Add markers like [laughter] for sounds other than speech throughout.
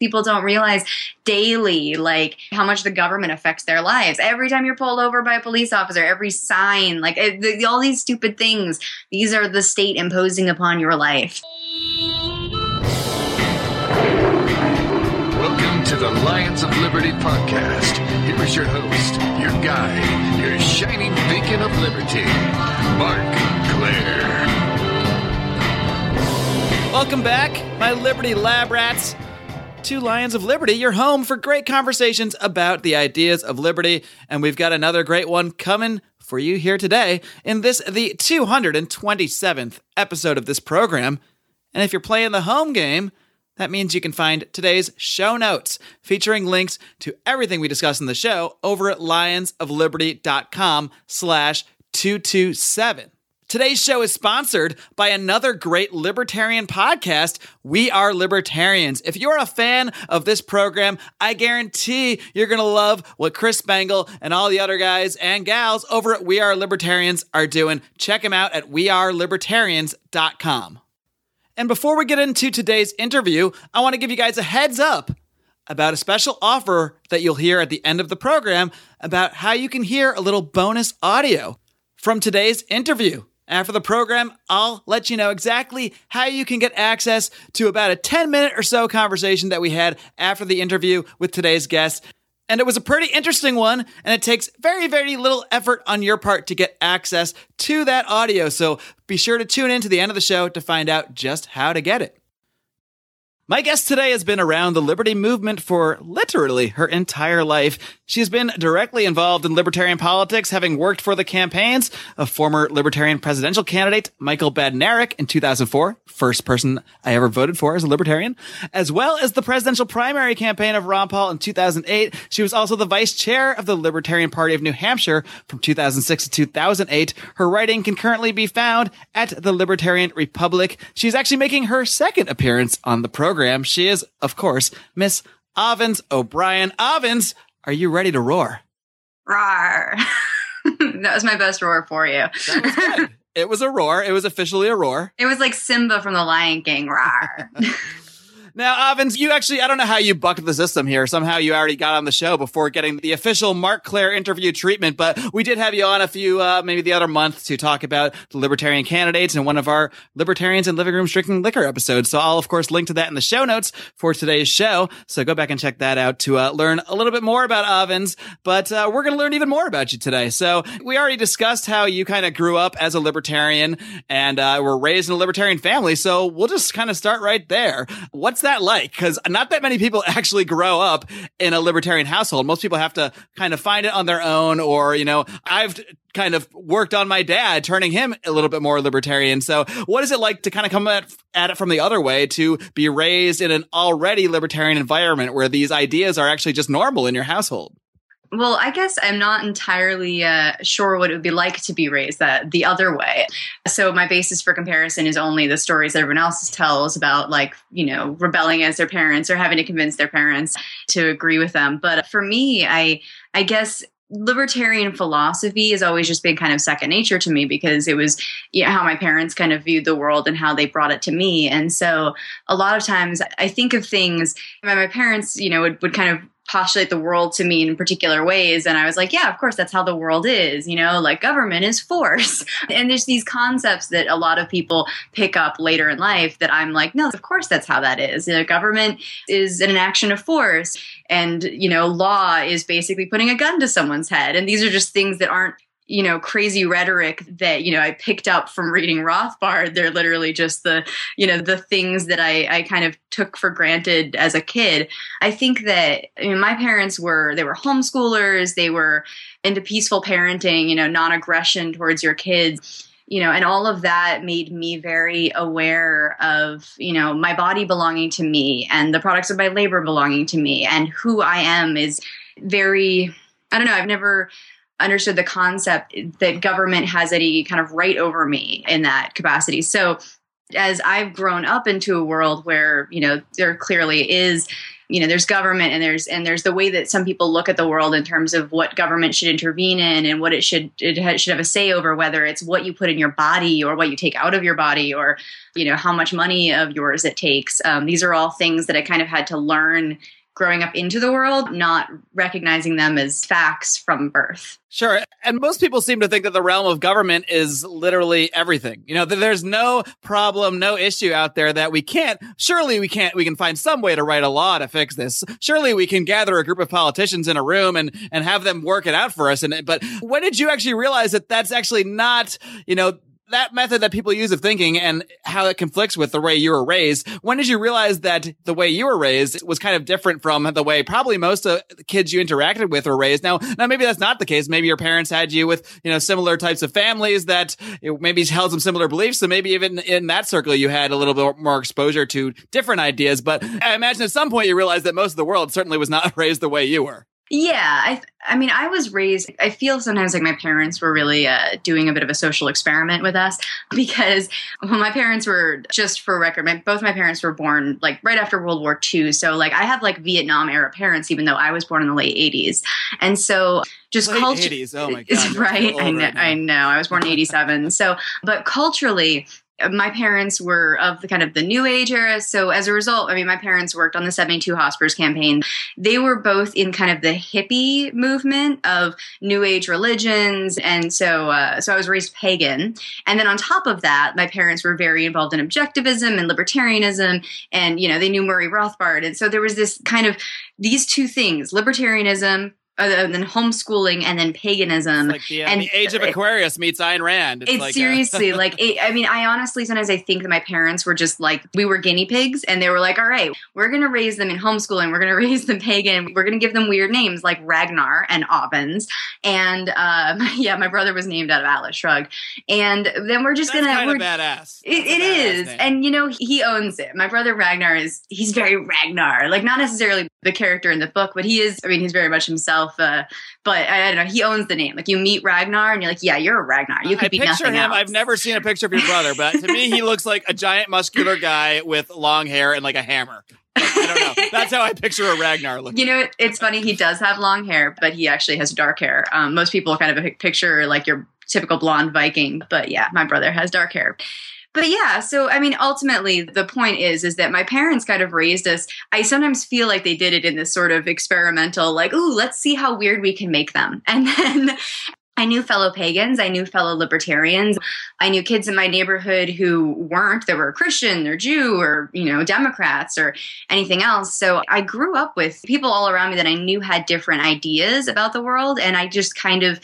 People don't realize daily, like how much the government affects their lives. Every time you're pulled over by a police officer, every sign, like the, all these stupid things, these are the state imposing upon your life. Welcome to the Lions of Liberty podcast. Here is your host, your guide, your shining beacon of liberty, Marc Clair. Welcome back, my Liberty Lab Rats to Lions of Liberty, your home for great conversations about the ideas of liberty. And we've got another great one coming for you here today in this, the 227th episode of this program. And if you're playing the home game, that means you can find today's show notes featuring links to everything we discuss in the show over at lionsofliberty.com slash 227. Today's show is sponsored by another great libertarian podcast, We Are Libertarians. If you're a fan of this program, I guarantee you're going to love what Chris Spangle and all the other guys and gals over at We Are Libertarians are doing. Check them out at wearelibertarians.com. And before we get into today's interview, I want to give you guys a heads up about a special offer that you'll hear at the end of the program about how you can hear a little bonus audio from today's interview. After the program, I'll let you know exactly how you can get access to about a 10 minute or so conversation that we had after the interview with today's guest. And it was a pretty interesting one, and it takes very, very little effort on your part to get access to that audio. So be sure to tune in to the end of the show to find out just how to get it. My guest today has been around the liberty movement for literally her entire life. She's been directly involved in libertarian politics, having worked for the campaigns of former libertarian presidential candidate Michael Badnarik in 2004, first person I ever voted for as a libertarian, as well as the presidential primary campaign of Ron Paul in 2008. She was also the vice chair of the Libertarian Party of New Hampshire from 2006 to 2008. Her writing can currently be found at the Libertarian Republic. She's actually making her second appearance on the program program. She is, of course, Miss Avens O'Brien. Avens, are you ready to roar? Roar. [laughs] that was my best roar for you. Was [laughs] it was a roar. It was officially a roar. It was like Simba from the Lion King. Roar. [laughs] Now, Avens, you actually, I don't know how you bucked the system here. Somehow you already got on the show before getting the official Marc Clair interview treatment, but we did have you on a few, uh, maybe the other month to talk about the libertarian candidates and one of our libertarians and living rooms drinking liquor episodes. So I'll, of course, link to that in the show notes for today's show. So go back and check that out to uh, learn a little bit more about Avens, but uh, we're going to learn even more about you today. So we already discussed how you kind of grew up as a libertarian and uh, were raised in a libertarian family. So we'll just kind of start right there. What's that like? Because not that many people [laughs] actually grow up in a libertarian household. Most people have to kind of find it on their own, or, you know, I've kind of worked on my dad, turning him a little bit more libertarian. So what is it like to kind of come at, at it from the other way to be raised in an already libertarian environment where these ideas are actually just normal in your household? Well, I guess I'm not entirely uh, sure what it would be like to be raised that the other way. So my basis for comparison is only the stories that everyone else tells about, like you know, rebelling as their parents or having to convince their parents to agree with them. But for me, I I guess libertarian philosophy has always just been kind of second nature to me because it was you know, how my parents kind of viewed the world and how they brought it to me. And so a lot of times I think of things, my parents, you know, would, would kind of postulate the world to me in particular ways. And I was like, yeah, of course, that's how the world is, you know, like government is force. [laughs] And there's these concepts that a lot of people pick up later in life that I'm like, no, of course, that's how that is. You know, government is an action of force. And, you know, law is basically putting a gun to someone's head. And these are just things that aren't you know crazy rhetoric that you know i picked up from reading rothbard. They're literally just the you know the things that i i kind of took for granted as a kid. I think that I mean, my parents were they were homeschoolers. They were into peaceful parenting you know non-aggression towards your kids you know and all of that made me very aware of you know my body belonging to me and the products of my labor belonging to me. And who i am is very i don't know i've never understood the concept that government has any kind of right over me in that capacity. So as I've grown up into a world where, you know, there clearly is you know there's government and there's and there's the way that some people look at the world in terms of what government should intervene in and what it should it should have a say over whether it's what you put in your body or what you take out of your body or you know how much money of yours it takes um, these are all things that i kind of had to learn growing up into the world, not recognizing them as facts from birth. Sure. And most people seem to think that the realm of government is literally everything. You know, there's no problem, no issue out there that we can't, surely we can't, we can find some way to write a law to fix this. Surely we can gather a group of politicians in a room and, and have them work it out for us. And, but when did you actually realize that that's actually not, you know, that method that people use of thinking and how it conflicts with the way you were raised. When did you realize that the way you were raised was kind of different from the way probably most of the kids you interacted with were raised? Now, now maybe that's not the case. Maybe your parents had you with, you know, similar types of families that maybe held some similar beliefs. So maybe even in that circle, you had a little bit more exposure to different ideas. But I imagine at some point you realized that most of the world certainly was not [laughs] raised the way you were. Yeah, I I mean, I was raised I feel sometimes like my parents were really uh, doing a bit of a social experiment with us [laughs] because well, my parents were just for record, my, both my parents were born like right after World War II. So like I have like Vietnam era parents even though I was born in the late 80s. And so just late culture 80s. Oh my [laughs] god. right. I know, I know. I was born in 87. So, but culturally my parents were of the kind of the new age era. So as a result i mean my parents worked on the 72 hospers campaign. They were both in kind of the hippie movement of new age religions. And so uh, so i was raised pagan. And then on top of that my parents were very involved in objectivism and libertarianism. And you know they knew murray rothbard. And so there was this kind of these two things libertarianism uh, then homeschooling and then paganism Like the, uh, and the age of Aquarius meets Ayn Rand. it's, like, uh, seriously [laughs] like it, i mean i honestly sometimes i think that my parents were just like we were guinea pigs and they were like all right we're going to raise them in homeschooling we're going [laughs] to raise them pagan we're going to give them weird names like ragnar and Avens. and um, [laughs] yeah my brother was named out of atlas shrugged and then we're just that's gonna we're, badass. it, it badass is, name. and you know he owns it. My brother Ragnar is he's very Ragnar, like not necessarily the character in the book, but he is. I mean, he's very much himself. Uh, but I, I don't know. He owns the name. Like you meet Ragnar, and you're like, yeah, you're a Ragnar. You could I be picture nothing him. else. I've never seen a picture of your brother, but to me, he looks like a giant muscular guy with long hair and like a hammer. I don't know. That's how I picture a Ragnar looking. You know, it's funny. He does have long hair, but he actually has dark hair. Um, most people kind of picture like your typical blonde Viking, but yeah, my brother has dark hair. But yeah, so I mean, ultimately, the point is, is that my parents kind of raised us. I sometimes feel like they did it in this sort of experimental, like, ooh, let's see how weird we can make them. And then I knew fellow pagans, I knew fellow libertarians, I knew kids in my neighborhood who weren't, that were Christian or Jew or, you know, Democrats or anything else. So I grew up with people all around me that I knew had different ideas about the world. And I just kind of,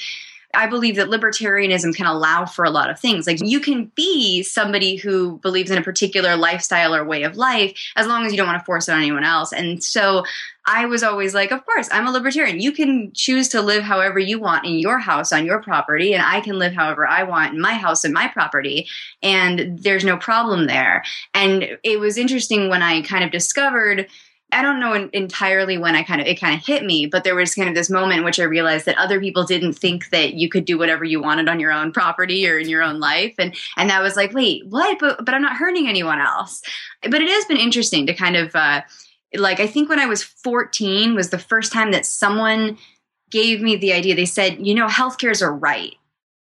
I believe that libertarianism can allow for a lot of things. Like you can be somebody who believes in a particular lifestyle or way of life as long as you don't want to force it on anyone else. And so I was always like, of course, I'm a libertarian. You can choose to live however you want in your house on your property, and I can live however I want in my house and my property. And there's no problem there. And it was interesting when I kind of discovered I don't know entirely when I kind of it kind of hit me, but there was kind of this moment in which I realized that other people didn't think that you could do whatever you wanted on your own property or in your own life, and and that was like, wait, what? But but I'm not hurting anyone else. But it has been interesting to kind of uh, like I think when I was 14 was the first time that someone gave me the idea. They said, you know, healthcare is a right,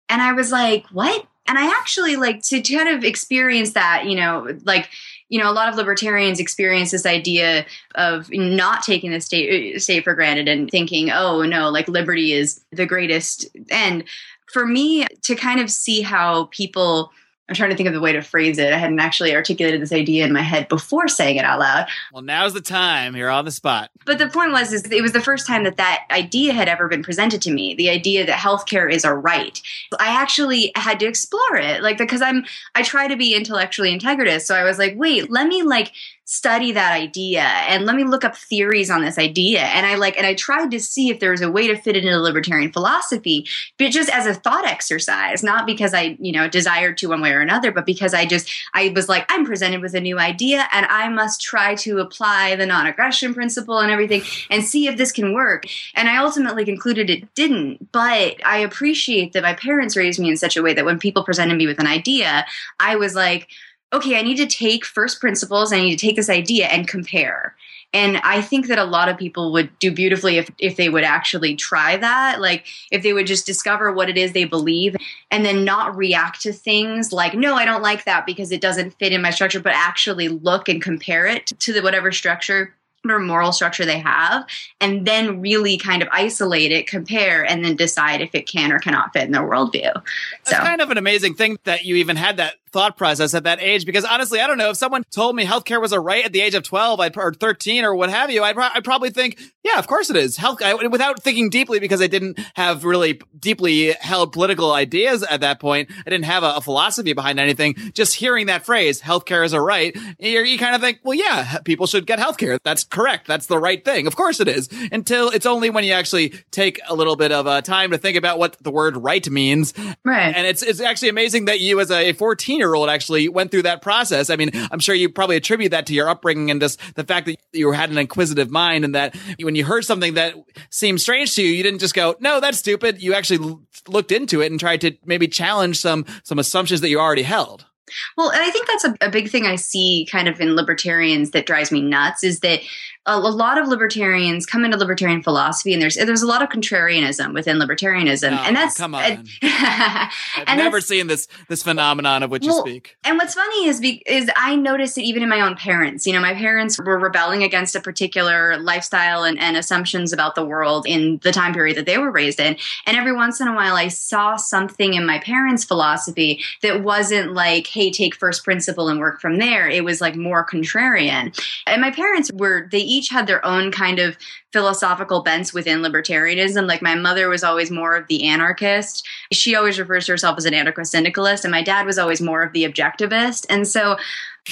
and I was like, what? And I actually like to kind of experience that, you know, like you know, a lot of libertarians experience this idea of not taking the state state for granted and thinking, oh no, like liberty is the greatest. And for me, to kind of see how people I'm trying to think of the way to phrase it. I hadn't actually articulated this idea in my head before saying it out loud. Well, now's the time. You're on the spot. But the point was, is it was the first time that that idea had ever been presented to me. The idea that healthcare is a right. I actually had to explore it, like because I'm I try to be intellectually integritous. So I was like, wait, let me like study that idea and let me look up theories on this idea. And i like and i tried to see if there was a way to fit it into libertarian philosophy but just as a thought exercise not because i you know desired to one way or another but because i just i was like i'm presented with a new idea and i must try to apply the non-aggression principle and everything and see if this can work. And i ultimately concluded it didn't but i appreciate that my parents raised me in such a way that when people presented me with an idea i was like okay, I need to take first principles, I need to take this idea and compare. And I think that a lot of people would do beautifully if, if they would actually try that. Like if they would just discover what it is they believe and then not react to things like, no, I don't like that because it doesn't fit in my structure, but actually look and compare it to the whatever structure or moral structure they have and then really kind of isolate it compare and then decide if it can or cannot fit in their worldview That's so. kind of an amazing thing that you even had that thought process at that age because honestly, I don't know if someone told me healthcare was a right at the age of 12 I'd, or 13 or what have you, I'd, I'd probably think, yeah, of course it is. Health, I, without thinking deeply because I didn't have really deeply held political ideas at that point. I didn't have a, a philosophy behind anything. Just hearing that phrase, healthcare is a right, you, you kind of think, well, yeah, people should get healthcare. That's correct. That's the right thing. Of course it is. Until it's only when you actually take a little bit of uh, time to think about what the word right means. Right. And it's, it's actually amazing that you as a 14 year old actually went through that process. I mean, I'm sure you probably attribute that to your upbringing and just the fact that you had an inquisitive mind and that when you heard something that seemed strange to you, you didn't just go, no, that's stupid. You actually looked into it and tried to maybe challenge some, some assumptions that you already held. Well, I think that's a, a, big thing I see kind of in libertarians that drives me nuts is that a, lot of libertarians come into libertarian philosophy, and there's there's a lot of contrarianism within libertarianism, no, and that's come on. [laughs] I've never seen this this phenomenon of which well, you speak. And what's funny is be, is I noticed it even in my own parents. You know, my parents were rebelling against a particular lifestyle and, and assumptions about the world in the time period that they were raised in, and every once in a while, I saw something in my parents' philosophy that wasn't like, "Hey, take first principle and work from there." It was like more contrarian, and my parents were they each had their own kind of philosophical bents within libertarianism. Like my mother was always more of the anarchist. She always refers to herself as an anarcho syndicalist, and my dad was always more of the objectivist. And so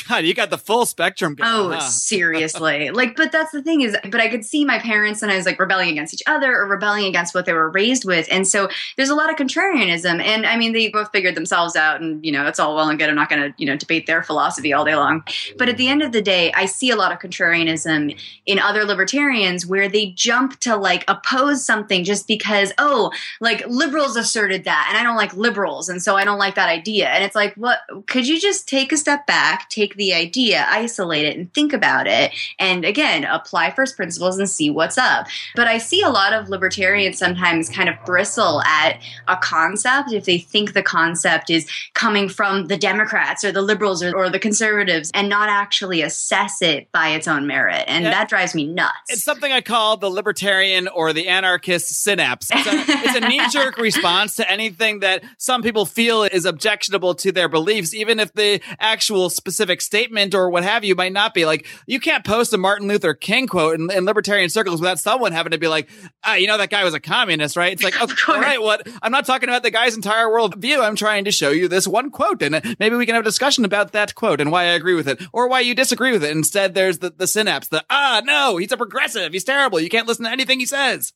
God, you got the full spectrum going. Oh, huh? seriously. [laughs] like, but that's the thing is, but I could see my parents and I was like rebelling against each other or rebelling against what they were raised with. And so there's a lot of contrarianism. And I mean, they both figured themselves out and, you know, it's all well and good. I'm not going to, you know, debate their philosophy all day long. But at the end of the day, I see a lot of contrarianism in other libertarians where they jump to like oppose something just because, oh, like liberals asserted that and I don't like liberals. And so I don't like that idea. And it's like, what could you just take a step back, take take the idea, isolate it, and think about it. And again, apply first principles and see what's up. But I see a lot of libertarians sometimes kind of bristle at a concept if they think the concept is coming from the Democrats or the liberals or, or the conservatives and not actually assess it by its own merit. And yeah. that drives me nuts. It's something I call the libertarian or the anarchist synapse. It's a, it's a [laughs] knee jerk response to anything that some people feel is objectionable to their beliefs, even if the actual specific specific statement or what have you might not be like you can't post a Martin Luther King quote in, in libertarian circles without someone having to be like, ah, you know that guy was a communist, right? It's like, [laughs] oh, all right, what? I'm not talking about the guy's entire worldview. I'm trying to show you this one quote, and maybe we can have a discussion about that quote and why I agree with it or why you disagree with it. Instead, there's the the synapse, the ah, no, he's a progressive, he's terrible. You can't listen to anything he says.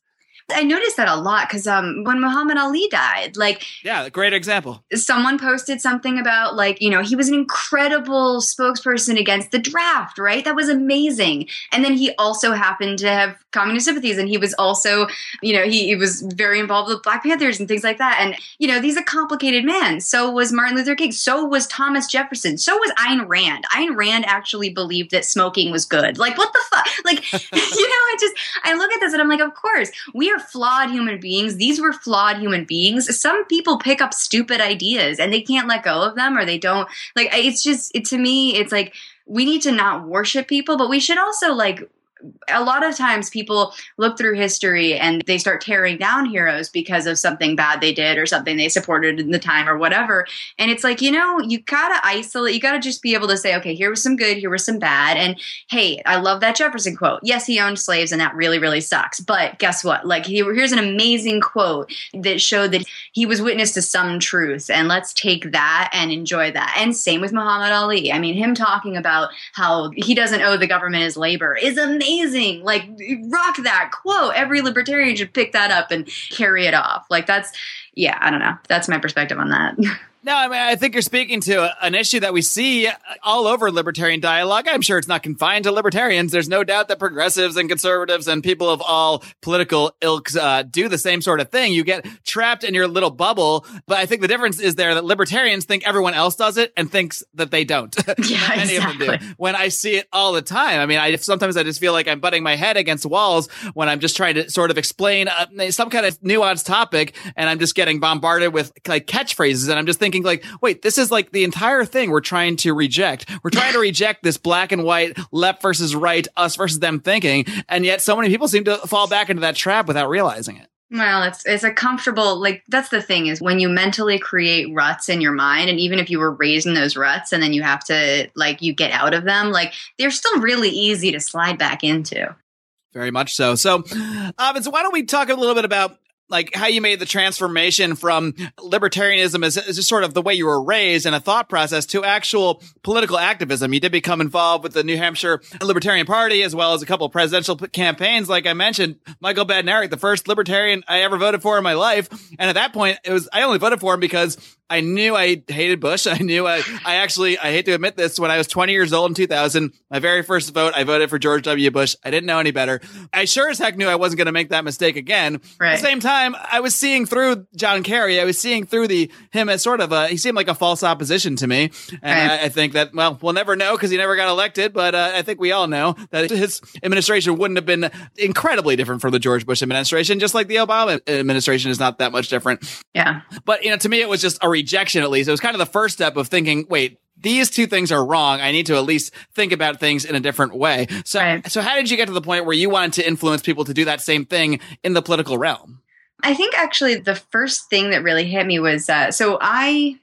I noticed that a lot because um, when Muhammad Ali died, like yeah, great example. Someone posted something about like you know he was an incredible spokesperson against the draft, right? That was amazing. And then he also happened to have communist sympathies, and he was also you know he, he was very involved with Black Panthers and things like that. And you know he's a complicated man. So was Martin Luther King. So was Thomas Jefferson. So was Ayn Rand. Ayn Rand actually believed that smoking was good. Like what the fuck? Like [laughs] you know I just I look at this and I'm like, of course we are flawed human beings. These were flawed human beings. Some people pick up stupid ideas and they can't let go of them or they don't like it's just it, to me it's like we need to not worship people, but we should also like a lot of times people look through history and they start tearing down heroes because of something bad they did or something they supported in the time or whatever. And it's like, you know, you gotta isolate, you gotta just be able to say, okay, here was some good, here was some bad. And hey, I love that Jefferson quote. Yes, he owned slaves and that really, really sucks. But guess what? Like, here's an amazing quote that showed that he was witness to some truth. And let's take that and enjoy that. And same with Muhammad Ali. I mean, him talking about how he doesn't owe the government his labor is amazing amazing. Like, rock that quote. Every libertarian should pick that up and carry it off. Like, that's, yeah, I don't know. That's my perspective on that. [laughs] No, I mean, I think you're speaking to an issue that we see all over libertarian dialogue. I'm sure it's not confined to libertarians. There's no doubt that progressives and conservatives and people of all political ilks uh, do the same sort of thing. You get trapped in your little bubble. But I think the difference is there that libertarians think everyone else does it and thinks that they don't. [laughs] Yeah, Many exactly. of them do. When I see it all the time. I mean, I sometimes I just feel like I'm butting my head against walls when I'm just trying to sort of explain uh, some kind of nuanced topic and I'm just getting bombarded with like catchphrases and I'm just thinking like, wait, this is like the entire thing we're trying to reject. We're trying to [laughs] reject this black and white, left versus right, us versus them thinking. And yet so many people seem to fall back into that trap without realizing it. Well, it's it's a comfortable like that's the thing is when you mentally create ruts in your mind and even if you were raised in those ruts and then you have to like you get out of them, like they're still really easy to slide back into. Very much so. So, uh, so why don't we talk a little bit about like how you made the transformation from libertarianism as, as just sort of the way you were raised and a thought process to actual political activism. You did become involved with the New Hampshire Libertarian Party as well as a couple presidential p- campaigns. Like I mentioned, Michael Badnarik, the first libertarian I ever voted for in my life. And at that point, it was, I only voted for him because I knew I hated Bush. [laughs] I knew I, I actually, I hate to admit this, when I was 20 years old in 2000, my very first vote, I voted for George W. Bush. I didn't know any better. I sure as heck knew I wasn't going to make that mistake again. Right. At the same time, I was seeing through John Kerry. I was seeing through the, him as sort of a, he seemed like a false opposition to me. And Right. I, I think that, well, we'll never know because he never got elected, but uh, I think we all know that his administration wouldn't have been incredibly different from the George Bush administration, just like the Obama administration is not that much different. Yeah. But you know, to me, it was just a rejection. At least it was kind of the first step of thinking, wait. These two things are wrong. I need to at least think about things in a different way. So, Right. so how did you get to the point where you wanted to influence people to do that same thing in the political realm? I think actually the first thing that really hit me was uh, so I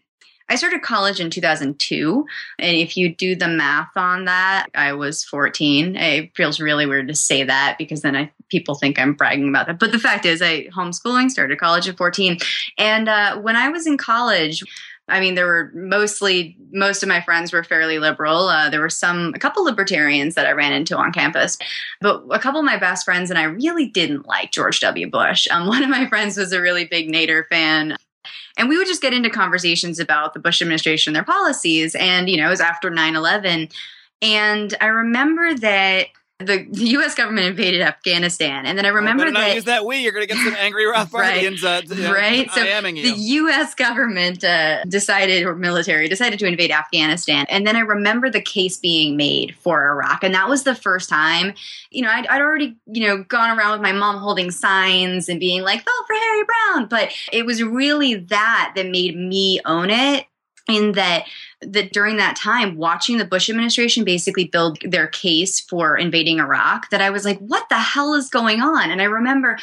I started college in 2002, and if you do the math on that, I was 14. It feels really weird to say that because then I people think I'm bragging about that. But the fact is, I homeschooling started college at 14, and uh, when I was in college. I mean, there were mostly most of my friends were fairly liberal. Uh, there were some a couple libertarians that I ran into on campus, but a couple of my best friends and I really didn't like George W. Bush. Um, [laughs] one of my friends was a really big Nader fan. And we would just get into conversations about the Bush administration, and their policies. And, you know, it was after 9 11. And I remember that the, the U.S. government invaded Afghanistan. And then I remember that. use that we. You're going to get some angry [laughs] Rothbardians, uh, right? So the. U.S. government uh, decided, or military decided to invade Afghanistan, and then I remember the case being made for Iraq, and that was the first time, you know, I'd, I'd already, you know, gone around with my mom holding signs and being like, "Vote for Harry Browne," but it was really that that made me own it. In that, that during that time, watching the Bush administration basically build their case for invading Iraq, that I was like, "What the hell is going on?" And I remember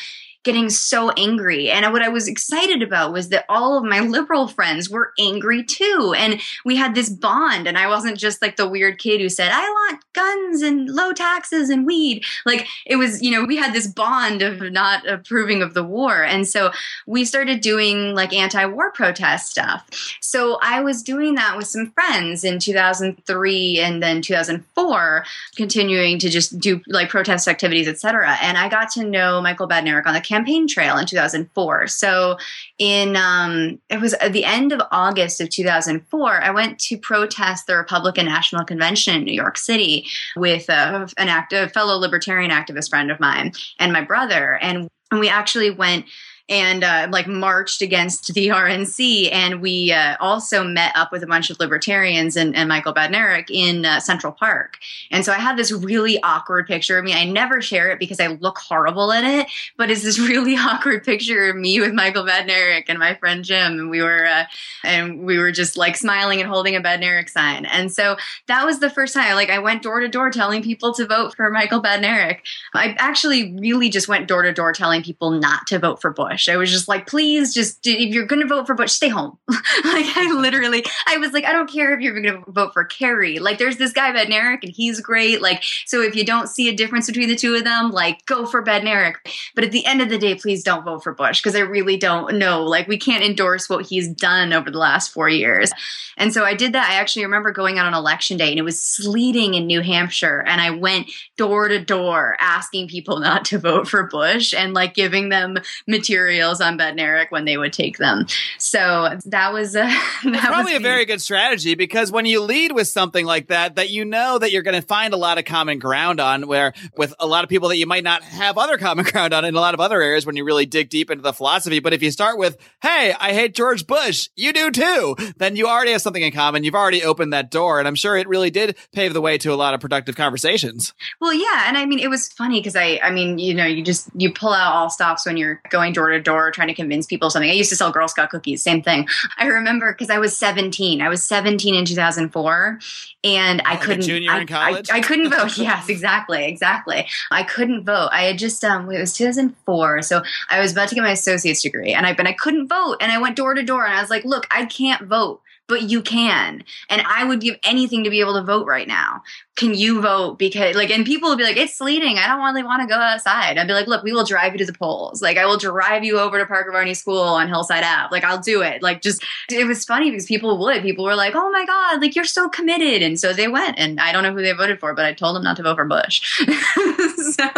getting so angry. And what I was excited about was that all of my [laughs] liberal friends were angry too. And we had this bond. And I wasn't just like the weird kid who said, I want guns and low taxes and weed. Like it was, you know, we had this bond of not approving of the war. And so we started doing like anti war protest stuff. So I was doing that with some friends in 2003 and then 2004, continuing to just do like protest activities, etc. And I got to know Michael Badnarik on the campaign trail in 2004. So in um, it was at the end of August of 2004, I went to protest the Republican National Convention in New York City with uh, an active fellow libertarian activist friend of mine and my brother, and and we actually went and uh, like marched against the RNC. And we uh, also met up with a bunch of libertarians and, and Michael Badnarik in uh, Central Park. And so I had this really awkward picture of me. I never share it because I look horrible in it, but it's this [laughs] really awkward picture of me with Michael Badnarik and my friend Jim. And we were, uh, and we were just like smiling and holding a Badnarik sign. And so that was the first time, like I went door to door telling people to vote for Michael Badnarik. I actually really just went door to door telling people not to vote for Bush. I was just like, please, just if you're going to vote for Bush, stay home. [laughs] like I [laughs] literally, I was like, I don't care if you're going to vote for Kerry. Like there's this guy Badnarik, and he's great. Like so, if you don't see a difference between the two of them, like go for Badnarik. But at the end of the day, please don't vote for Bush because I really don't know. Like we can't endorse what he's done over the last four years. And so I did that. I actually remember going out on election day, and it was sleeting in New Hampshire, and I went door to door asking people not to vote for Bush and like giving them material materials on Badnarik when they would take them. So that was, uh, [laughs] that probably was a very good strategy because when you lead with something like that, that you know that you're going to find a lot of common ground on, where with a lot of people that you might not have other common [laughs] ground on in a lot of other areas when you really dig deep into the philosophy. But if you start with, "Hey, I hate George Bush," you do too, then you already have something in common. You've already opened that door, and I'm sure it really did pave the way to a lot of productive conversations. Well, yeah, and I mean, it was funny because I, I mean, you know, you just you pull out all stops when you're going door to door trying to convince people something. I used to sell Girl Scout cookies, same thing. I remember because I was 17. I was 17 in 2004, and I like couldn't. junior I, in college? I, I couldn't vote. [laughs] yes, exactly, exactly. I couldn't vote. I had just um, it was 2004, so I was about to get my associate's degree, and I but I couldn't vote, and I went door to door, and I was like, look, I can't vote but you can. And I would give anything to be able to vote right now. Can you vote? Because like, and people would be like, it's sleeting. I don't really want to go outside. I'd be like, look, we will drive you to the polls. Like, I will drive you over to Parker Varney School on Hillside Ave. Like, I'll do it. Like, just, it was funny because people would. People were like, oh my God, like, you're so committed. And so they went. And I don't know who they voted for, but I told them not to vote for Bush. [laughs] so.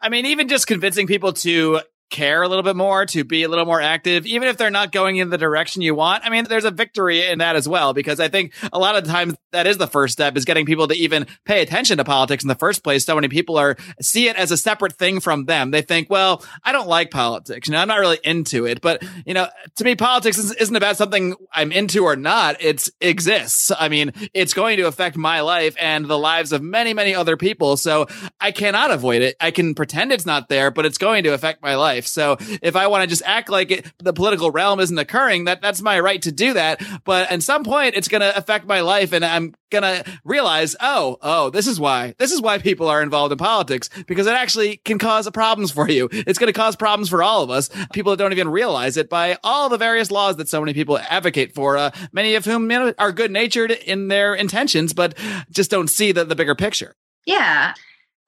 I mean, even just convincing people to care a little bit more, to be a little more active, even if they're not going in the direction you want. I mean, there's a victory in that as well, because I think a lot of times that is the first step is getting people to even pay attention to politics in the first place. So many people are see it as a separate thing from them. They think, well, I don't like politics. You know, I'm not really into it. But, you know, to me, politics isn't about something I'm into or not. It's exists. I mean, it's going to affect my life and the lives of many, many other people. So I cannot avoid it. I can pretend it's not there, but it's going to affect my life. So if I want to just act like it, the political realm isn't occurring, that that's my right to do that. But at some point, it's going to affect my life, and I'm going to realize, oh, oh, this is why this is why people are involved in politics because it actually can cause problems for you. It's going to cause problems for all of us. People that don't even realize it by all the various laws that so many people advocate for. Uh, many of whom are good natured in their intentions, but just don't see the, the bigger picture. Yeah.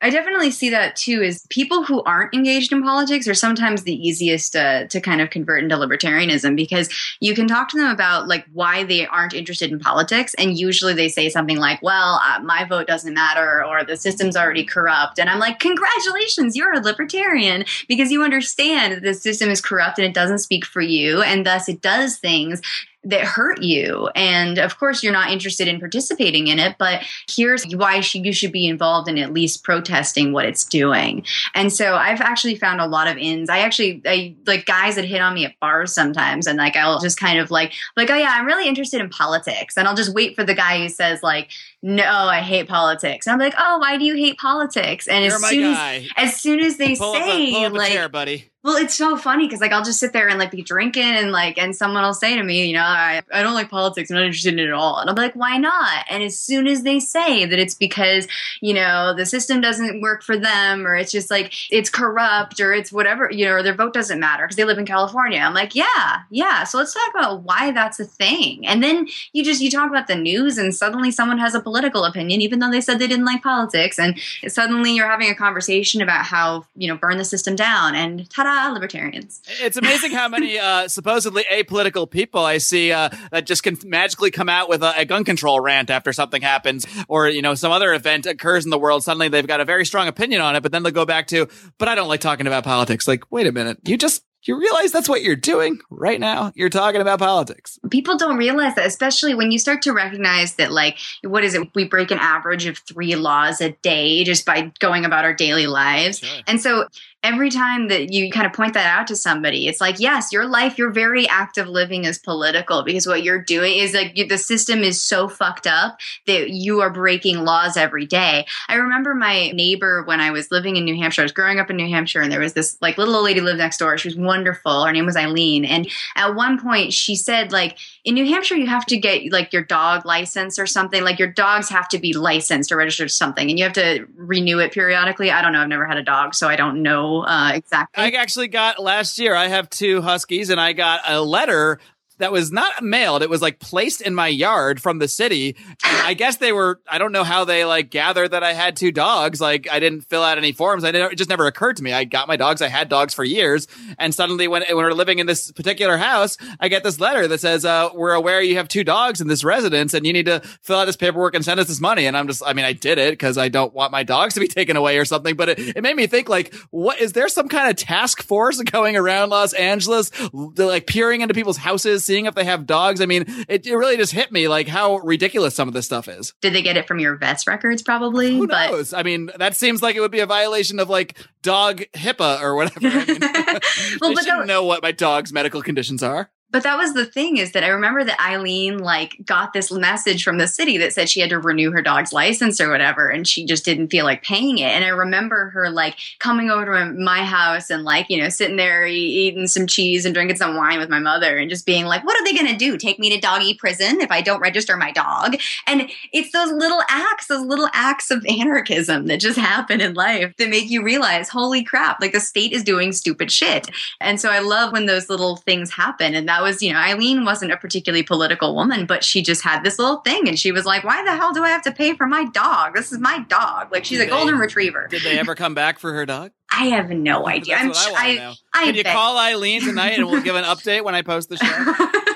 I definitely see that too. Is people who aren't engaged in politics are sometimes the easiest uh, to kind of convert into libertarianism because you can talk to them about like why they aren't interested in politics, and usually they say something like, "Well, uh, my vote doesn't matter," or "The system's already corrupt." And I'm like, "Congratulations, you're a libertarian because you understand that the system is corrupt and it doesn't speak for you, and thus it does things that hurt you. And of course, you're not interested in participating in it, but here's why you should be involved in at least protesting what it's doing. And so I've actually found a lot of ins. I actually, I like guys that hit on me at bars sometimes, and like I'll just kind of like, like, oh yeah, I'm really interested in politics. And I'll just wait for the guy who says, like, no, I hate politics. And I'm like, oh, why do you hate politics? And You're as soon guy. as, as soon as they Pull up a, say, pull up like, chair, buddy. Well, it's so funny because like I'll just sit there and like be drinking and like and someone will say to me, you know, I, I don't like politics, I'm not interested in it at all. And I'm like, why not? And as soon as they say that it's because, you know, the system doesn't work for them or it's just like it's corrupt or it's whatever, you know, or their vote doesn't matter because they live in California. I'm like, yeah, yeah. So let's talk about why that's a thing. And then you just you talk about the news and suddenly someone has a political opinion, even though they said they didn't like politics. And suddenly you're having a conversation about how, you know, burn the system down and ta-da, libertarians. It's amazing how many uh, supposedly apolitical people I see uh, that just can magically come out with a, a gun control rant after something happens, or you know some other event occurs in the world. Suddenly they've got a very strong opinion on it, but then they'll go back to, "But I don't like talking about politics." Like, wait a minute, you just you realize that's what you're doing right now? You're talking about politics. people don't realize that especially when you start to recognize that like what is it we break an average of three laws a day just by going about our daily lives Sure. and so every time that you kind of point that out to somebody it's like yes your life your very act of living is political because what you're doing is like you, the system is so fucked up that you are breaking laws every day i remember my neighbor when i was living in new hampshire i was growing up in new hampshire and there was this like little old lady lived next door she was wonderful her name was eileen and at one point she said like in New Hampshire, you have to get like your dog license or something. Like your dogs have to be licensed or registered something, and you have to renew it periodically. I don't know. I've never had a dog, so I don't know uh, exactly. I actually got last year. I have two huskies, and I got a letter that was not mailed. It was like placed in my yard from the city. And I guess they were, I don't know how they like gathered that I had two dogs. Like I didn't fill out any forms. I didn't, it just never occurred to me. I got my dogs. I had dogs for years. And suddenly when, when we're living in this particular house, I get this letter that says, uh, we're aware you have two dogs in this residence and you need to fill out this paperwork and send us this money. And I'm just, I mean, I did it because I don't want my dogs to be [laughs] taken away or something, but it, it made me think like, what is there some kind of task force [laughs] going around Los Angeles, like peering into people's houses, seeing if they have dogs? I mean, it, it really just hit me like how ridiculous some of this stuff is. Did they get it from your vet's records? Probably. Who but knows? I mean, that seems like it would be a violation of like dog HIPAA or whatever. I mean, [laughs] [laughs] Well, shouldn't that- know what my dog's medical conditions are. But that was the thing is that I remember that Eileen like got this message from the city that said she had to renew her dog's license or whatever, and she just didn't feel like paying it. And I remember her like coming over to my house and like you know sitting there eating some cheese and drinking some wine with my mother and just being like, "What are they going to do? Take me to doggy prison if I don't register my dog?" And it's those little acts, those little acts of anarchism that just happen in life that make you realize, holy crap, like the state is doing stupid shit. And so I love when those little things happen. And that was, you know, Eileen wasn't a particularly political woman, but she just had this little thing. And she was like, why the hell do I have to pay for my dog? This is my dog. Like she's a Did golden retriever. Did they ever come back for her dog? [laughs] I have no idea. I'm I I. I Can you call Eileen tonight and we'll give an update when I post the show? [laughs]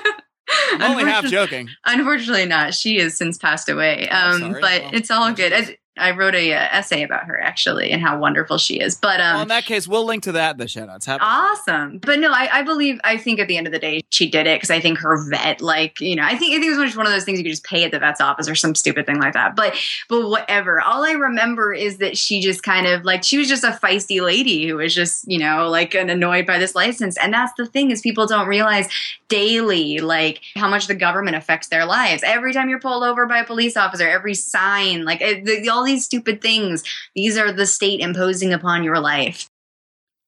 I'm only half joking. Unfortunately, not. She has since passed away. Oh, Um, but it's all good. I, wrote a uh, essay about her actually and how wonderful she is. But um, well, in that case, we'll link to that in the show notes. About Awesome. But no, I, I believe, I think at the end of the day, she did it because I think her vet, like, you know, I think, I think it was just one of those things you could just pay at the vet's office or some stupid thing like that. But, but whatever. All I remember is that she just kind of like, she was just a feisty lady who was just, you know, like an annoyed by this license. And that's the thing is people don't realize daily, like how much the government affects their lives. Every time you're pulled over by a police officer, every sign, like eh, the, all these stupid things, these are the state imposing upon your life.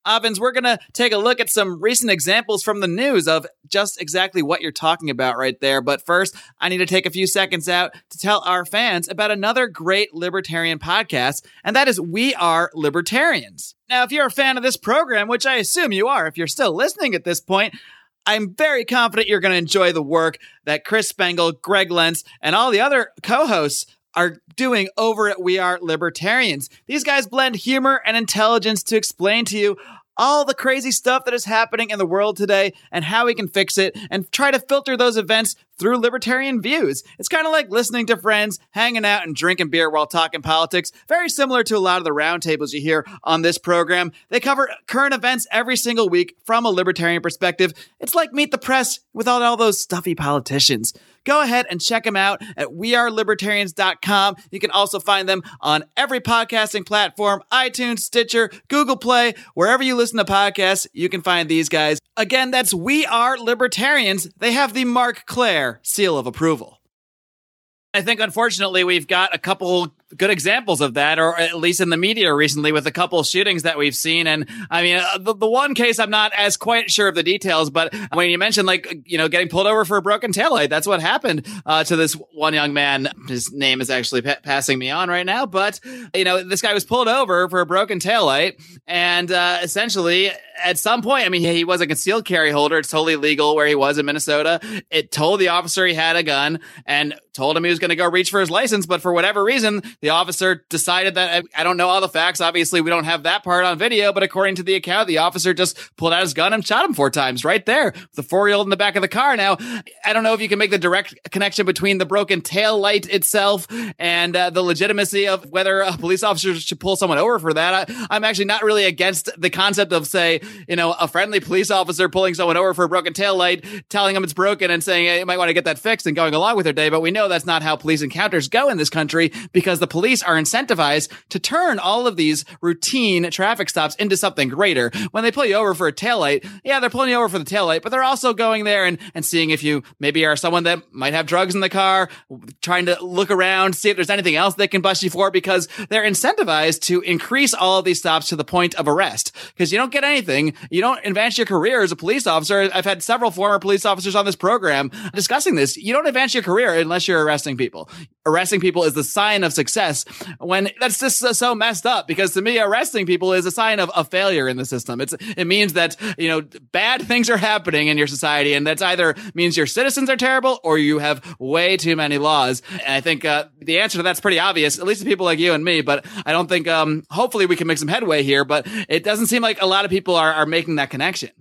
Avens, we're going to take a look at some recent examples from the news of just exactly what you're talking about right there. But first, I need to take a few seconds out to tell our fans about another great libertarian podcast, and that is We Are Libertarians. Now, if you're a fan of this program, which I assume you are if you're still listening at this point, I'm very confident you're going to enjoy the work that Chris Spangle, Greg Lentz, and all the other co hosts are doing over at We Are Libertarians. These guys blend humor and intelligence to explain to you all the crazy stuff that is happening in the world today and how we can fix it and try to filter those events through libertarian views. It's kind of like listening to friends, hanging out and drinking beer while talking politics, very similar to a lot of the roundtables you hear on this program. They cover current events every single week from a libertarian perspective. It's like Meet the Press without all those stuffy politicians. Go ahead and check them out at wearelibertarians.com. You can also find them on every podcasting platform iTunes, Stitcher, Google Play, wherever you listen to podcasts, you can find these guys. Again, that's We Are Libertarians. They have the Marc Clair seal of approval. I think, unfortunately, we've got a couple good examples of that, or at least in the media recently, with a couple shootings that we've seen. And I mean, uh, the, the one case I'm not as quite sure of the details, but when you mentioned like you know getting pulled over for a broken taillight, that's what happened uh, to this one young man. His name is actually pa- passing me on right now, but you know this guy was pulled over for a broken taillight, and uh, essentially at some point, I mean, he was a concealed carry holder. It's totally legal where he was in Minnesota. It told the officer he had a gun and told him he was going to go reach for his license, but for whatever reason, the officer decided that I don't know all the facts. Obviously, we don't have that part on video, but according to the account, the officer just pulled out his gun and shot him four times right there. The four year old in the back of the car. Now, I don't know if you can make the direct connection between the broken tail light itself and uh, the legitimacy of whether a police officer should pull someone over for that. I, I'm actually not really against the concept of, say, you know, a friendly police officer pulling someone over for a broken tail light, telling them it's broken and saying, hey, you might want to get that fixed and going along with their day. But we know that's not how police encounters go in this country because the police are incentivized to turn all of these routine traffic stops into something greater. When they pull you over for a taillight, yeah, they're pulling you over for the taillight, but they're also going there and, and seeing if you maybe are someone that might have drugs in the car, trying to look around, see if there's anything else they can bust you for because they're incentivized to increase all of these stops to the point of arrest. Because you don't get anything you don't advance your career as a police officer. I've had several former police officers on this program discussing this. You don't advance your career unless you're arresting people. Arresting people is the sign of success when that's just so messed up because to me, arresting people is a sign of a failure in the system. It's, it means that, you know, bad things are happening in your society and that's either means your citizens are terrible or you have way too many laws. And I think, uh, the answer to that's pretty obvious, at least to people like you and me, but I don't think, um, hopefully we can make some headway here, but it doesn't seem like a lot of people are, are making that connection.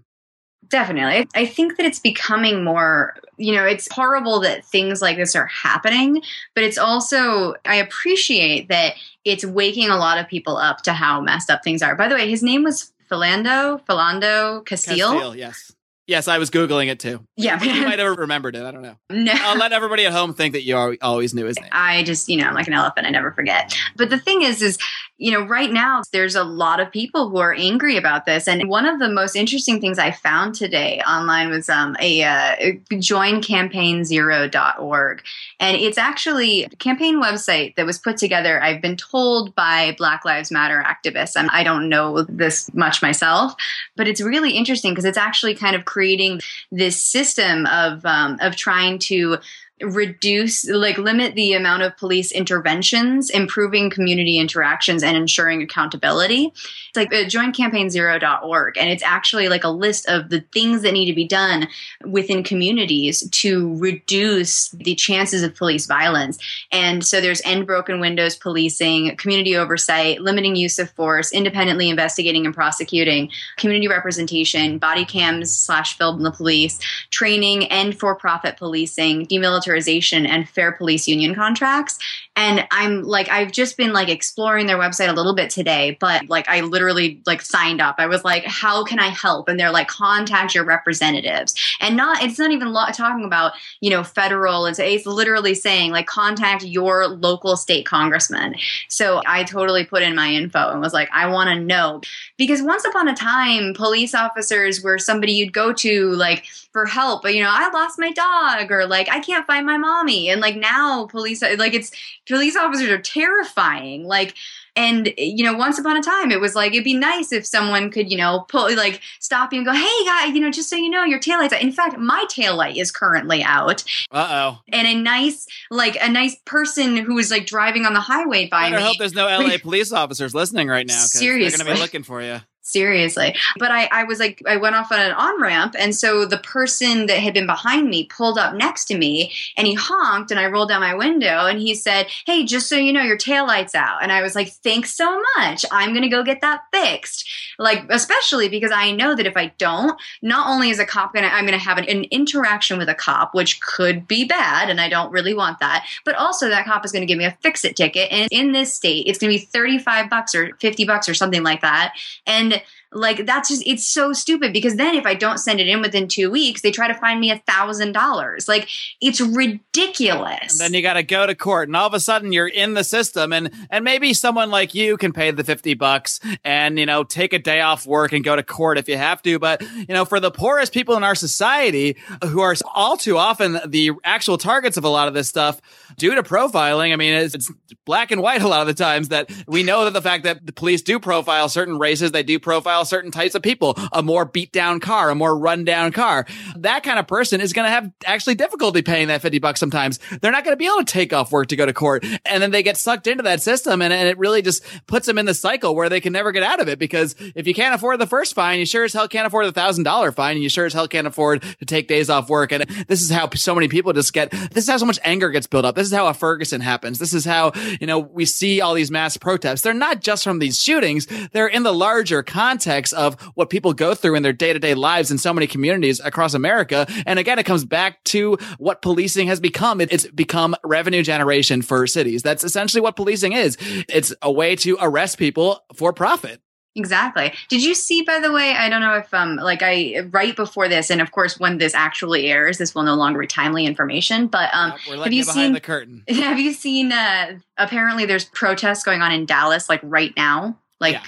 Definitely. I think that it's becoming more, you know, it's horrible that things like this are happening, but it's also, I appreciate that it's waking a lot of people up to how messed up things are. By the way, his name was Philando, Philando Castile. Castile yes. Yes, I was Googling it too. Yeah. you might [laughs] have remembered it. I don't know. No. I'll let everybody at home think that you always knew his [laughs] name. I just, you know, I'm like an elephant. I never forget. But the thing is, is, you know, right now there's a lot of people who are angry about this. And one of the most interesting things I found today online was um, a uh, joincampaignzero.org. And it's actually a campaign website that was put together, I've been told by Black Lives Matter activists. I'm, I don't know this much myself, but it's really interesting because it's actually kind of creating this system of um, of trying to reduce like limit the amount of police interventions improving community interactions and ensuring accountability. It's like uh, joincampaignzero.org and it's actually like a list of the things that need to be done within communities to reduce the chances of police violence. And so there's end broken windows policing community oversight limiting use of force independently investigating and prosecuting community representation body cams slash film the police training and for-profit policing demilitarization militarization and fair police union contracts. And I'm like, I've just been like exploring their website a little bit today, but like I literally like signed up. I was like, how can I help? And they're like, contact your representatives. And not, it's not even lo- talking about, you know, federal. It's, it's literally saying like, contact your local state congressman. So I totally put in my info and was like, I want to know. Because once upon a time, police officers were somebody you'd go to like for help, but you know, I lost my dog or like I can't find my mommy. And like now police like it's police officers are terrifying. Like and you know, once upon a time, it was like it'd be nice if someone could, you know, pull like stop you and go, "Hey, guy, you know, just so you know, your taillight's out." In fact, my taillight is currently out. Uh oh. And a nice, like a nice person who was like driving on the highway by I me. hope there's no LA [laughs] police officers listening right now. Seriously. they're going to be looking for you. Seriously. But I, I was like i went off on an on ramp and so the person that had been behind me pulled up next to me and he honked and i rolled down my window and he said hey just so you know your taillight's out. And i was like thanks so much. I'm gonna go get that fixed. Like especially because i know that if i don't not only is a cop gonna i'm gonna have an, an interaction with a cop which could be bad and i don't really want that but also that cop is gonna give me a fix it ticket and in this state it's gonna be 35 bucks or 50 bucks or something like that and like that's just it's so stupid because then if I don't send it in within two weeks, they try to find me a thousand dollars. Like it's ridiculous. And then you got to go to court, and all of a sudden you're in the system, and and maybe someone like you can pay the fifty bucks, and you know take a day off work and go to court if you have to. But you know, for the poorest people in our society, who are all too often the actual targets of a lot of this stuff due to profiling, I mean, it's, it's black and white a lot of the times that we know that the fact that the police do profile certain races, they do profile certain types of people, a more beat down car, a more run down car. That kind of person is going to have actually difficulty paying that 50 bucks sometimes. They're not going to be able to take off work to go to court. And then they get sucked into that system and, and it really just puts them in the cycle where they can never get out of it because if you can't afford the first fine, you sure as hell can't afford the thousand dollar fine and you sure as hell can't afford to take days off work. And this is how so many people just get, this is how so much anger gets built up. This is how a Ferguson happens. This is how, you know, we see all these mass protests. They're not just from these shootings. They're in the larger context of what people go through in their day to day lives in so many communities across America. And again, it comes back to what policing has become. It's become revenue generation for cities. That's essentially what policing is. It's a way to arrest people for profit. Exactly. Did you see, by the way? I don't know if, um, like, I right before this, and of course, when this actually airs, this will no longer be timely information. But um, We're have you you behind seen? the curtain. [laughs] Have you seen? Uh, apparently, there's protests going on in Dallas, like right now. Like, Yeah.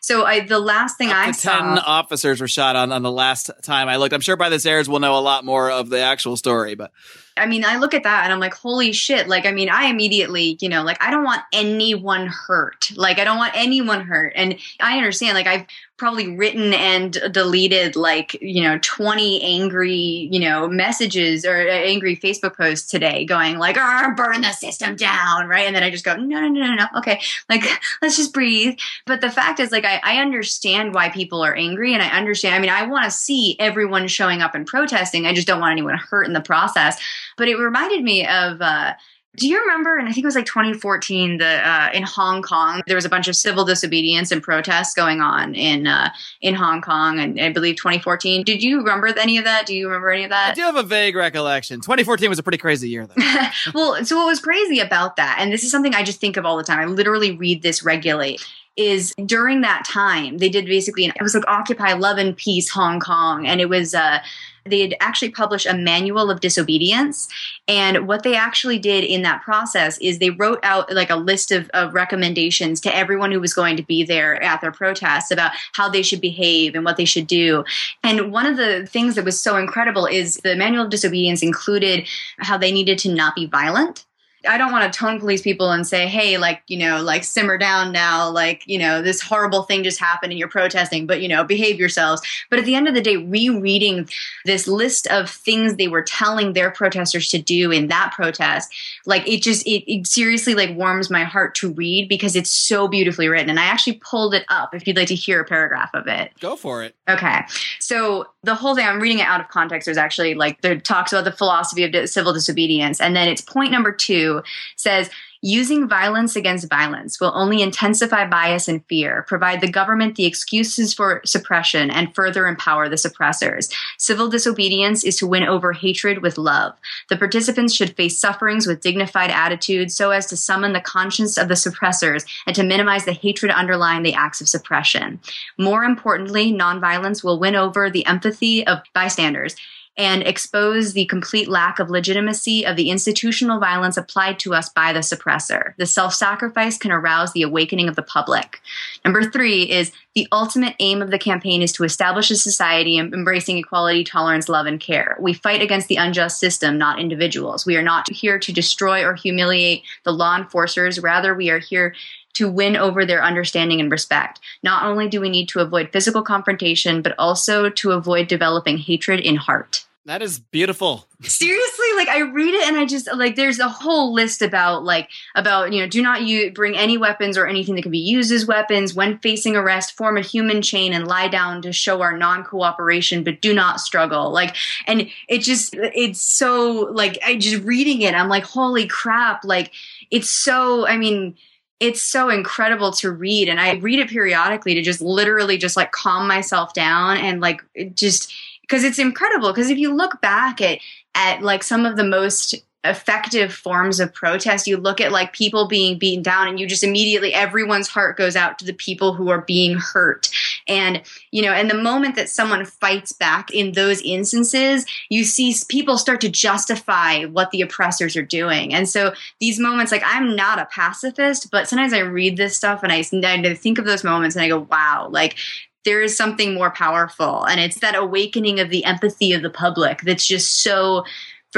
so I the last thing Up I to ten officers were shot on on the last time I looked. I'm sure by this airs we'll know a lot more of the actual story, but I mean, I look at that and I'm like, holy shit. Like, I mean, I immediately, you know, like, I don't want anyone hurt. Like, I don't want anyone hurt. And I understand, like, I've probably written and deleted like you know 20 angry you know messages or uh, angry facebook posts today going like burn the system down right and then i just go no no no no no okay like [laughs] let's just breathe but the fact is like I, I understand why people are angry and i understand i mean i want to see everyone showing up and protesting i just don't want anyone hurt in the process but it reminded me of uh do you remember? And I think it was like 2014. The uh, in Hong Kong, there was a bunch of civil disobedience and protests going on in uh, in Hong Kong, and I believe 2014. Did you remember any of that? Do you remember any of that? I do have a vague recollection. 2014 was a pretty crazy year, though. [laughs] well, so what was crazy about that, and this is something I just think of all the time. I literally read this regularly is during that time they did basically it was like occupy love and peace hong kong and it was uh they had actually published a manual of disobedience. And what they actually did in that process is they wrote out like a list of, of recommendations to everyone who was going to be there at their protests about how they should behave and what they should do. And one of the things that was so incredible is the manual of disobedience included how they needed to not be violent I don't want to tone police people and say, hey, like, you know, like simmer down now, like, you know, this horrible thing just happened and you're protesting, but, you know, behave yourselves. But at the end of the day, rereading this list of things they were telling their protesters to do in that protest, like, it just, it, it seriously, like, warms my heart to read because it's so beautifully written. And I actually pulled it up if you'd like to hear a paragraph of it. Go for it. Okay. So the whole thing, I'm reading it out of context. There's actually, like, there talks about the philosophy of civil disobedience. And then it's point number two says using violence against violence will only intensify bias and fear, provide the government the excuses for suppression, and further empower the suppressors. Civil disobedience is to win over hatred with love. The participants should face sufferings with dignified attitudes so as to summon the conscience of the suppressors and to minimize the hatred underlying the acts of suppression. More importantly, nonviolence will win over the empathy of bystanders and expose the complete lack of legitimacy of the institutional violence applied to us by the suppressor. The self sacrifice can arouse the awakening of the public. Number three is the ultimate aim of the campaign is to establish a society embracing equality, tolerance, love, and care. We fight against the unjust system, not individuals. We are not here to destroy or humiliate the law enforcers. Rather, we are here to win over their understanding and respect. Not only do we need to avoid physical confrontation, but also to avoid developing hatred in heart. That is beautiful. [laughs] Seriously, like I read it and I just like there's a whole list about like about you know do not you bring any weapons or anything that can be used as weapons when facing arrest. Form a human chain and lie down to show our non cooperation, but do not struggle. Like and it just it's so like I just reading it I'm like holy crap like it's so I mean it's so incredible to read. And i read it periodically to just literally just like calm myself down and like just because it's incredible. Because if you look back at at like some of the most effective forms of protest you look at like people being beaten down and you just immediately everyone's heart goes out to the people who are being hurt and you know and the moment that someone fights back in those instances you see people start to justify what the oppressors are doing. And so these moments like i'm not a pacifist but sometimes i read this stuff and i, I think of those moments and i go wow like there is something more powerful. And it's that awakening of the empathy of the public that's just so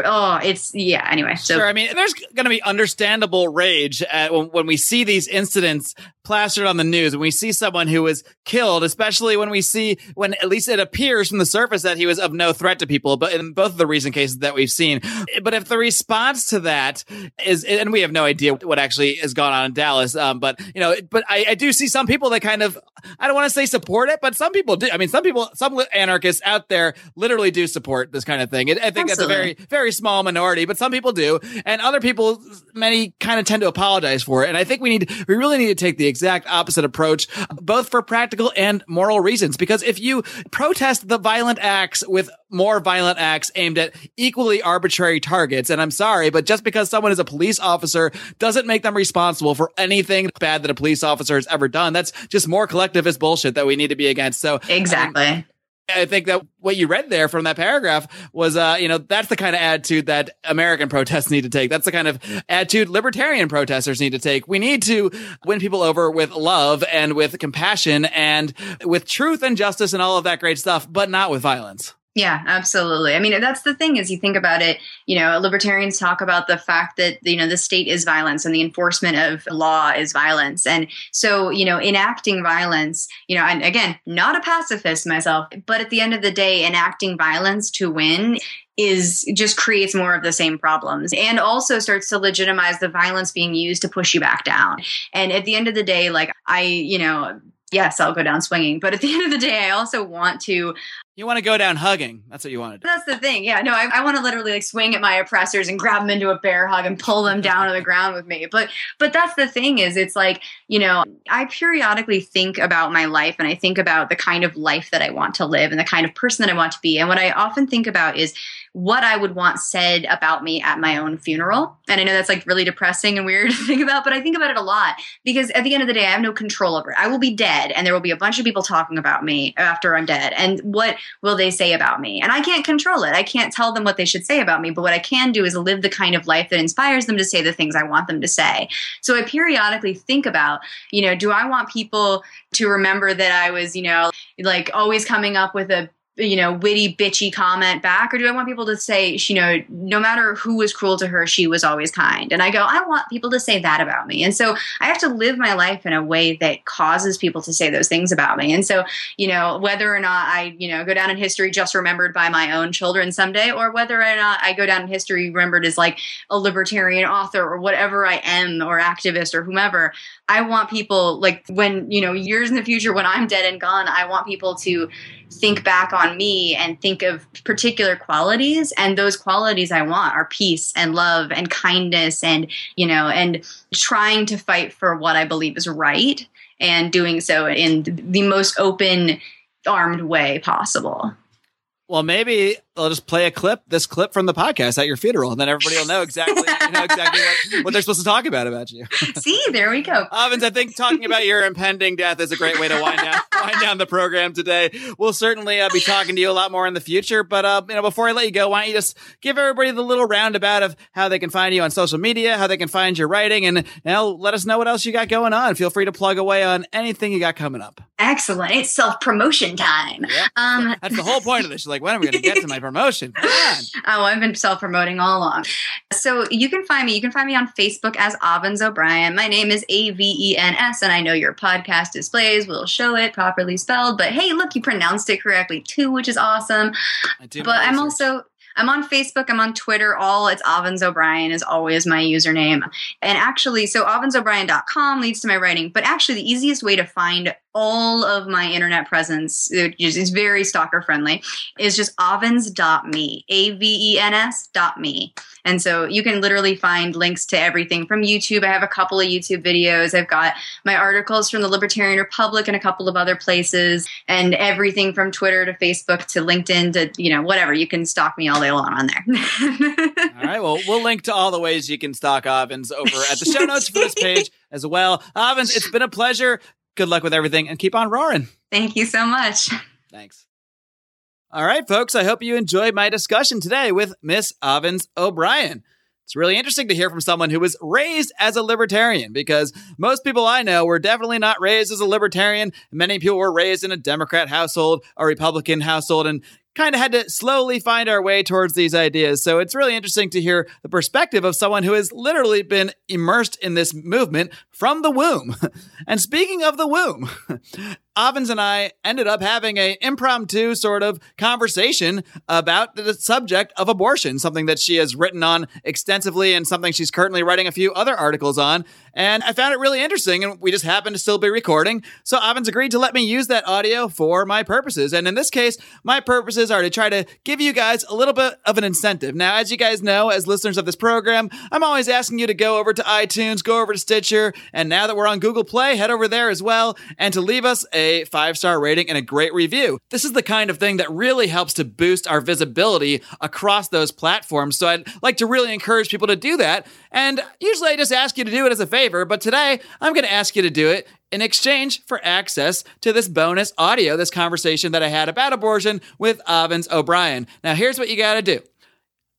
oh, it's yeah. Anyway, so sure. I mean, there's going to be understandable rage at, when, when, we see these incidents plastered on the news, when we see someone who was killed, especially when we see when at least it appears from the surface that he was of no threat to people. But in both of the recent cases that we've seen, but if the response to that is, and we have no idea what actually has gone on in Dallas, um, but you know, but I, I do see some people that kind of, I don't want to say support it, but some people do. I mean, some people, some anarchists out there literally do support this kind of thing. I think Absolutely. that's a very, very very small minority, but some people do. And other people, many kind of tend to apologize for it. And I think we need, we really need to take the exact opposite approach, both for practical and moral reasons. Because if you protest the violent acts with more violent acts aimed at equally arbitrary targets, and I'm sorry, but just because someone is a police officer doesn't make them responsible for anything bad that a police officer has ever done. That's just more collectivist bullshit that we need to be against. So exactly. Um, I think that what you read there from that paragraph was, uh, you know, that's the kind of attitude that American [laughs] protests need to take. That's the kind of attitude libertarian protesters need to take. We need to win people over with love and with compassion and with truth and justice and all of that great stuff, but not with violence. Yeah, absolutely. I mean, that's the thing is you think about it, you know, libertarians talk about the fact that, you know, the state is violence and the enforcement of law is violence. And so, you know, enacting violence, you know, and again, not a pacifist myself, but at the end of the day, enacting violence to win is just creates more of the same problems and also starts to legitimize the violence being used to push you back down. And at the end of the day, like I, you know, yes, I'll go down swinging. But at the [laughs] end of the day, I also want to You want to go down hugging. That's what you want to do. That's the thing. Yeah, no, I, I want to literally like swing at my oppressors and grab them into a bear hug and pull them down to the ground with me. But but that's the thing is it's like, you know, I periodically think about my life and I think about the kind of life that I want to live and the kind of person that I want to be. And what I often think about is what I would want said about me at my own funeral. And I know that's like really depressing and weird [laughs] to think about, but I think about it a lot because at the end of the day, I have no control over it. I will be dead and there will be a bunch of people talking about me after I'm dead. And what will they say about me? And I can't control it. I can't tell them what they should say about me. But what I can do is live the kind of life that inspires them to say the things I want them to say. So I periodically think about, you know, do I want people to remember that I was, you know, like always coming up with a you know, witty, bitchy comment back? Or do I want people to say, you know, no matter who was cruel to her, she was always kind? And I go, I want people to say that about me. And so I have to live my life in a way that causes people to say those things about me. And so, you know, whether or not I, you know, go down in history just remembered by my own children someday, or whether or not I go down in history remembered as like a libertarian author or whatever I am, or activist or whomever, I want people like when, you know, years in the future when I'm dead and gone, I want people to think back on me and think of particular qualities and those qualities I want are peace and love and kindness and you know and trying to fight for what I believe is right and doing so in the most open armed way possible. Well, maybe I'll just play a clip, this clip from the podcast at your funeral, and then everybody will know exactly, you know, exactly what, what, they're supposed to talk about about you. [laughs] See, there we go. Avens, I think talking about your impending death is a great way to wind down, [laughs] wind down the program today. We'll certainly uh, be talking to you a lot more in the future, but uh, you know, before I let you go, why don't you just give everybody the little roundabout of how they can find you on social media, how they can find your writing, and you know, let us know what else you got going on. Feel free to plug away on anything you got coming up. Excellent. It's self promotion time. Yeah, um, that's the whole point of this. You're like, when am we going to get to my [laughs] promotion? [laughs] Oh, I've been self promoting all along. So you can find me. You can find me on Facebook as Avens O'Brien. My name is A V E N S, and I know your podcast displays will show it properly spelled. But hey, look, you pronounced it correctly too, which is awesome. I do. but I'm also I'm on Facebook, I'm on Twitter, all it's Avens O'Brien is always my username. And actually, so avensobrien.com leads to my writing, but actually the easiest way to find all of my internet presence, is very stalker friendly, is just avens.me, A V E N S dot me. And so you can literally find links to everything from YouTube. I have a couple of YouTube videos. I've got my articles from the Libertarian Republic and a couple of other places, and everything from Twitter to Facebook to LinkedIn to, you know, whatever. You can stalk me all day long on there. [laughs] all right. Well, we'll link to all the ways you can stalk Avens over at the show notes for this page as well. Avens, it's been a pleasure. Good luck with everything and keep on roaring. Thank you so much. Thanks. All right, folks, I hope you enjoyed my discussion today with Miss Avens O'Brien. It's really interesting to hear from someone who was raised as a libertarian because most people I know were definitely not raised as a libertarian. Many people were raised in a Democrat household, a Republican household, and kind of had to slowly find our way towards these ideas. So it's really interesting to hear the perspective of someone who has literally been immersed in this movement from the womb. [laughs] and speaking of the womb, [laughs] Avens and I ended up having a impromptu sort of conversation about the subject of abortion, something that she has written on extensively and something she's currently writing a few other articles on. And I found it really interesting, and we just happened to still be recording. So Avens agreed to let me use that audio for my purposes. And in this case, my purposes are to try to give you guys a little bit of an incentive. Now, as you guys know, as listeners of this program, I'm always asking you to go over to iTunes, go over to Stitcher, and now that we're on Google Play, head over there as well, and to leave us a five star rating and a great review. This is the kind of thing that really helps to boost our visibility across those platforms. So I'd like to really encourage people to do that. And usually I just ask you to do it as a favor, but today I'm going to ask you to do it in exchange for access to this bonus audio, this conversation that I had about abortion with Avens O'Brien. Now, here's what you got to do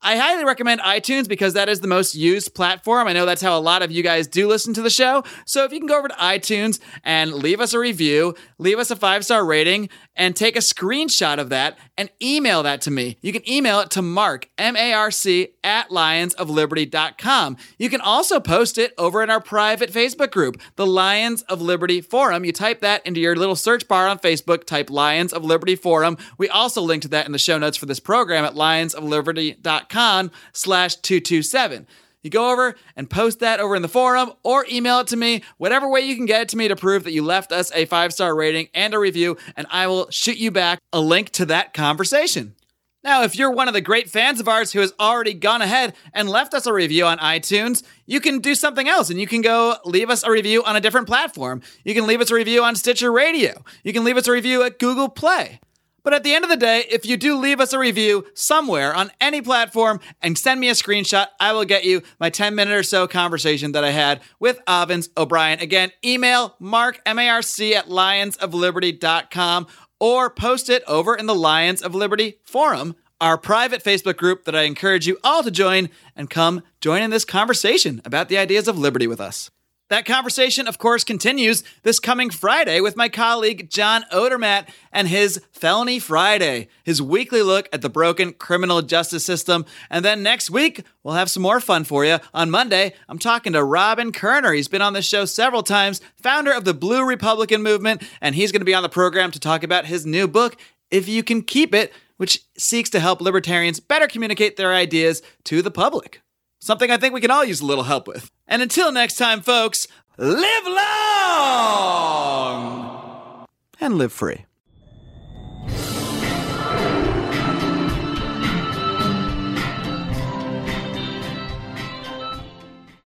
I highly recommend iTunes because that is the most used platform. I know that's how a lot of you guys do listen to the show. So if you can go over to iTunes and leave us a review, leave us a five star rating, and take a screenshot of that and email that to me. You can email it to Mark, M A R C, at lionsofliberty.com. You can also post it over in our private Facebook group, the Lions of Liberty Forum. You type that into your little search bar on Facebook, type Lions of Liberty Forum. We also link to that in the show notes for this program at lionsofliberty.com slash 227. You go over and post that over in the forum or email it to me, whatever way you can get it to me to prove that you left us a five star rating and a review, and I will shoot you back a link to that conversation. Now, if you're one of the great fans of ours who has already gone ahead and left us a review on iTunes, you can do something else and you can go leave us a review on a different platform. You can leave us a review on Stitcher Radio. You can leave us a review at Google Play. But at the end of the day, if you do leave us a review somewhere on any platform and send me a screenshot, I will get you my 10 minute or so conversation that I had with Avens O'Brien. Again, email mark, M-A-R-C at lionsofliberty.com or post it over in the Lions of Liberty forum, our private Facebook group that I encourage you all to join and come join in this conversation about the ideas of liberty with us. That conversation, of course, continues this coming Friday with my colleague John Odermatt and his Felony Friday, his weekly look at the broken criminal justice system. And then next week, we'll have some more fun for you. On Monday, I'm talking to Robin Koerner. He's been on the show several times, founder of the Blue Republican Movement, and he's going to be on the program to talk about his new book, If You Can Keep It, which seeks to help libertarians better communicate their ideas to the public. Something I think we can all use a little help with. And until next time, folks, live long and live free.